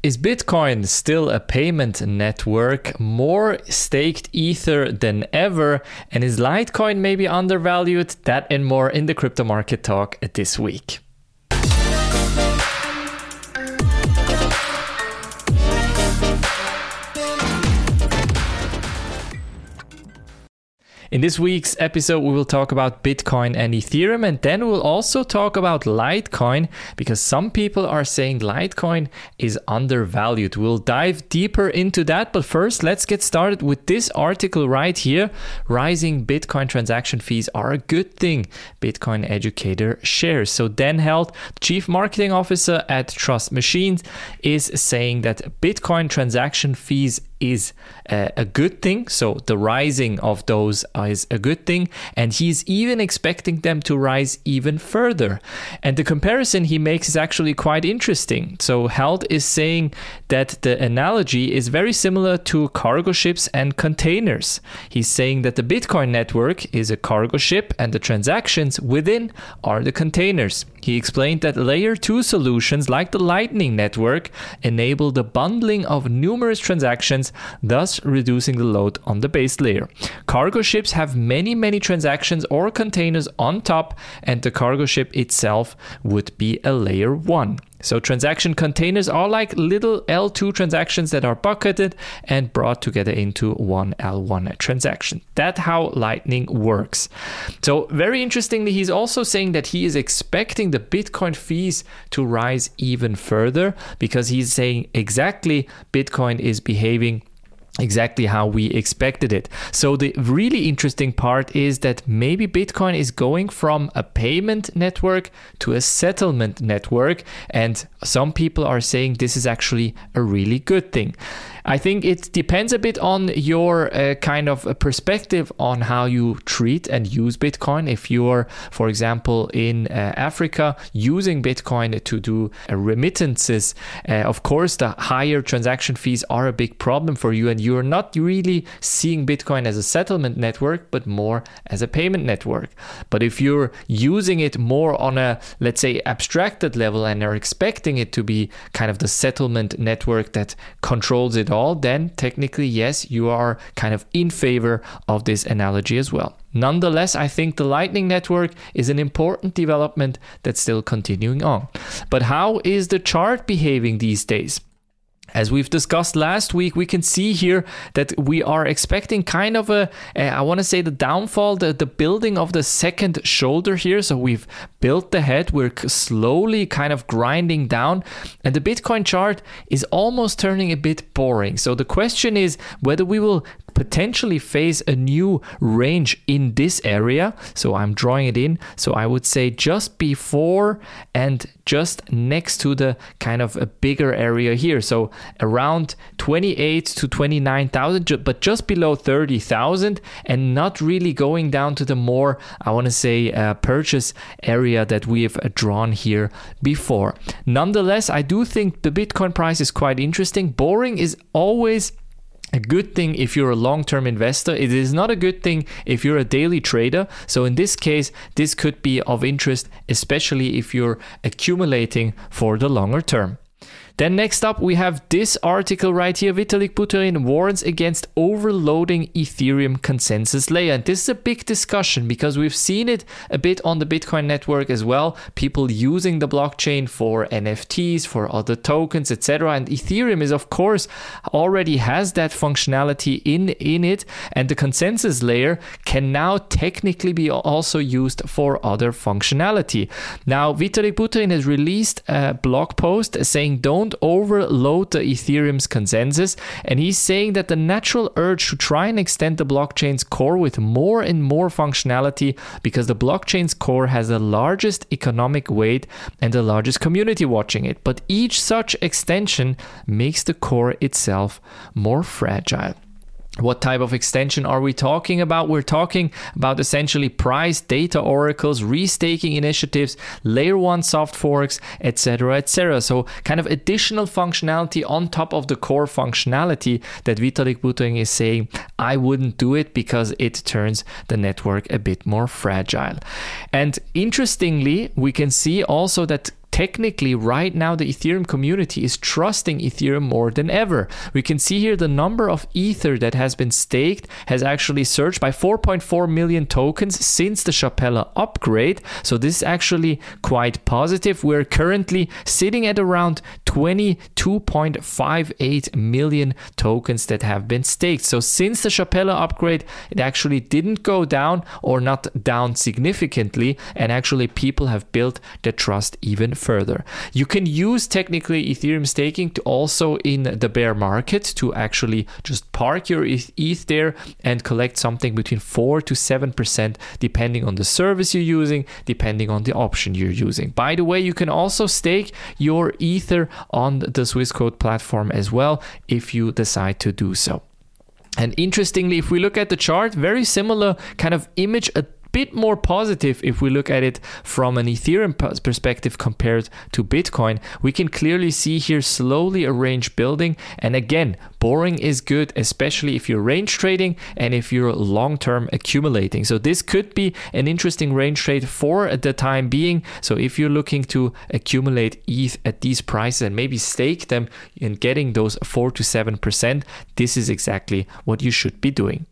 Is Bitcoin still a payment network, more staked Ether than ever? And is Litecoin maybe undervalued? That and more in the crypto market talk this week. In this week's episode, we will talk about Bitcoin and Ethereum, and then we'll also talk about Litecoin because some people are saying Litecoin is undervalued. We'll dive deeper into that, but first, let's get started with this article right here. Rising Bitcoin transaction fees are a good thing, Bitcoin educator shares. So, Dan Held, Chief Marketing Officer at Trust Machines, is saying that Bitcoin transaction fees is a, good thing. So the rising of those is a good thing. And he's even expecting them to rise even further. And the comparison he makes is actually quite interesting. So Held is saying that the analogy is very similar to cargo ships and containers. He's saying that the Bitcoin network is a cargo ship and the transactions within are the containers. He explained that layer 2 solutions like the Lightning Network enable the bundling of numerous transactions, thus reducing the load on the base layer. Cargo ships have many, many transactions or containers on top, and the cargo ship itself would be a layer 1. So transaction containers are like little L2 transactions that are bucketed and brought together into one L1 transaction. That's how Lightning works. So very interestingly, he's also saying that he is expecting the Bitcoin fees to rise even further because he's saying exactly Bitcoin is behaving exactly how we expected it. So the really interesting part is that maybe Bitcoin is going from a payment network to a settlement network and some people are saying this is actually a really good thing. I think it depends a bit on your uh, kind of perspective on how you treat and use Bitcoin. If you're, for example, in uh, Africa using Bitcoin to do uh, remittances, uh, of course, the higher transaction fees are a big problem for you, and you're not really seeing Bitcoin as a settlement network, but more as a payment network. But if you're using it more on a, let's say, abstracted level and are expecting it to be kind of the settlement network that controls it all then technically, yes, you are kind of in favor of this analogy as well. Nonetheless, I think the Lightning Network is an important development that's still continuing on. But how is the chart behaving these days? As we've discussed last week, we can see here that we are expecting kind of a, I want to say the downfall, the, the building of the second shoulder here. So we've built the head, we're slowly kind of grinding down, and the Bitcoin chart is almost turning a bit boring. So the question is whether we will potentially face a new range in this area. So I'm drawing it in. So I would say just before and just next to the kind of a bigger area here. So around 28 to 29,000, but just below 30,000 and not really going down to the more, I want to say, uh, purchase area that we have drawn here before. Nonetheless, I do think the Bitcoin price is quite interesting. Boring is always a good thing if you're a long term investor. It is not a good thing if you're a daily trader. So, in this case, this could be of interest, especially if you're accumulating for the longer term. Then next up, we have this article right here. Vitalik Buterin warns against overloading Ethereum consensus layer. And this is a big discussion because we've seen it a bit on the Bitcoin network as well. People using the blockchain for NFTs, for other tokens, etc. And Ethereum is, of course, already has that functionality in, in it. And the consensus layer can now technically be also used for other functionality. Now, Vitalik Buterin has released a blog post saying, don't don't overload the Ethereum's consensus. And he's saying that the natural urge to try and extend the blockchain's core with more and more functionality because the blockchain's core has the largest economic weight and the largest community watching it. But each such extension makes the core itself more fragile. What type of extension are we talking about? We're talking about essentially price data oracles, restaking initiatives, layer one soft forks, etc., etc. So, kind of additional functionality on top of the core functionality that Vitalik Buterin is saying, I wouldn't do it because it turns the network a bit more fragile. And interestingly, we can see also that technically right now the Ethereum community is trusting Ethereum more than ever. We can see here the number of Ether that has been staked has actually surged by 4.4 million tokens since the Shapella upgrade. So this is actually quite positive. We're currently sitting at around 22.58 million tokens that have been staked. So since the Shapella upgrade, it actually didn't go down or not down significantly and actually people have built their trust even further further. You can use technically Ethereum staking to also in the bear market to actually just park your ETH there and collect something between 4 to 7% depending on the service you're using, depending on the option you're using. By the way, you can also stake your Ether on the Swissquote platform as well if you decide to do so. And interestingly, if we look at the chart, very similar kind of image bit more positive if we look at it from an Ethereum perspective compared to Bitcoin. We can clearly see here slowly a range building. And again, boring is good, especially if you're range trading and if you're long term accumulating. So this could be an interesting range trade for the time being. So if you're looking to accumulate ETH at these prices and maybe stake them and getting those 4 to 7%, this is exactly what you should be doing.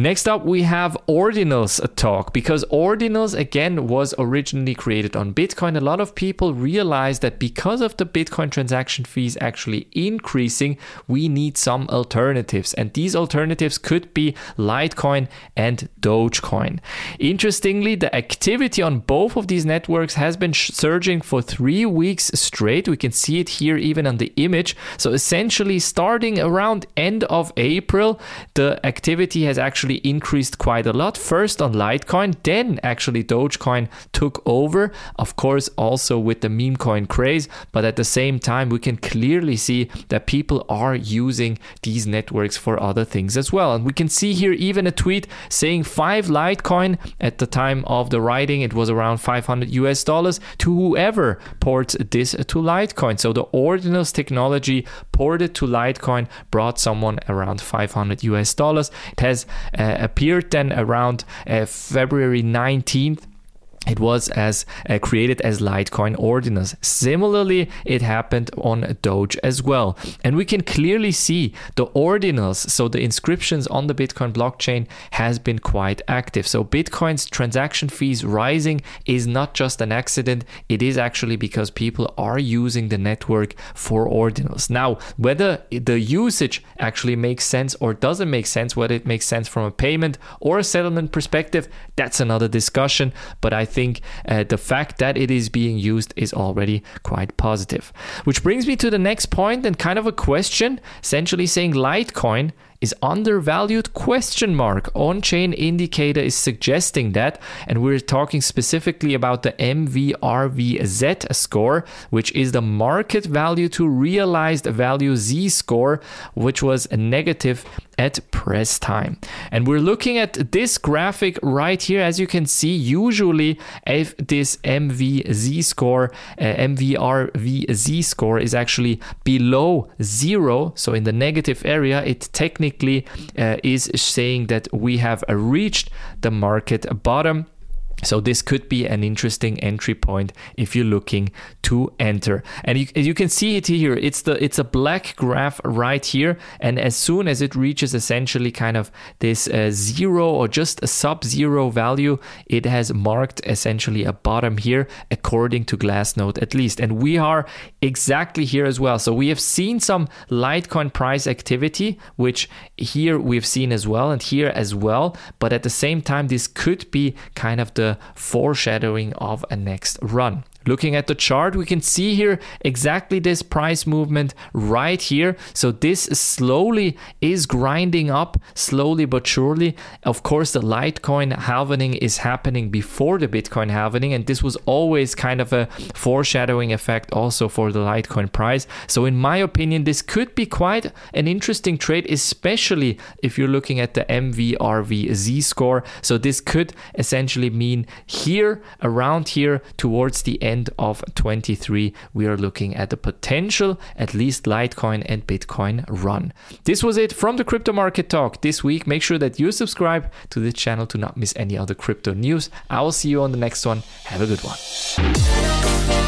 Next up, we have Ordinals talk because Ordinals again was originally created on Bitcoin. A lot of people realize that because of the Bitcoin transaction fees actually increasing, we need some alternatives, and these alternatives could be Litecoin and Dogecoin. Interestingly, the activity on both of these networks has been surging for three weeks straight. We can see it here even on the image. So essentially, starting around end of April, the activity has actually actually increased quite a lot. First on Litecoin, then actually Dogecoin took over, of course, also with the meme coin craze. But at the same time, we can clearly see that people are using these networks for other things as well. And we can see here even a tweet saying five Litecoin at the time of the writing, it was around 500 US dollars to whoever ports this to Litecoin. So the Ordinals technology ported to Litecoin brought someone around 500 US dollars. It has appeared then around uh, February 19th it was as uh, created as Litecoin ordinals. Similarly, it happened on Doge as well. And we can clearly see the ordinals, so the inscriptions on the Bitcoin blockchain has been quite active. So Bitcoin's transaction fees rising is not just an accident, it is actually because people are using the network for ordinals. Now, whether the usage actually makes sense or doesn't make sense, whether it makes sense from a payment or a settlement perspective, that's another discussion, but I think think uh, the fact that it is being used is already quite positive. Which brings me to the next point and kind of a question, essentially saying Litecoin is undervalued question mark on-chain indicator is suggesting that and we're talking specifically about the mvrvz score which is the market value to realized value z score which was negative at press time. And we're looking at this graphic right here. As you can see, usually if this MVZ score, uh, MVRVZ score is actually below zero, so in the negative area, it technically technically uh, is saying that we have reached the market bottom so this could be an interesting entry point if you're looking to enter. And you, you can see it here. It's the it's a black graph right here. And as soon as it reaches essentially kind of this uh, zero or just a sub-zero value, it has marked essentially a bottom here, according to Glassnode at least. And we are exactly here as well. So we have seen some Litecoin price activity, which here we've seen as well, and here as well. But at the same time, this could be kind of the foreshadowing of a next run. Looking at the chart, we can see here exactly this price movement right here. So this slowly is grinding up, slowly but surely. Of course, the Litecoin halvening is happening before the Bitcoin halvening, and this was always kind of a foreshadowing effect also for the Litecoin price. So in my opinion, this could be quite an interesting trade, especially if you're looking at the MVRV score. So this could essentially mean here, around here, towards the end end of 23, we are looking at the potential, at least Litecoin and Bitcoin run. This was it from the Crypto Market Talk this week. Make sure that you subscribe to this channel to not miss any other crypto news. I will see you on the next one. Have a good one.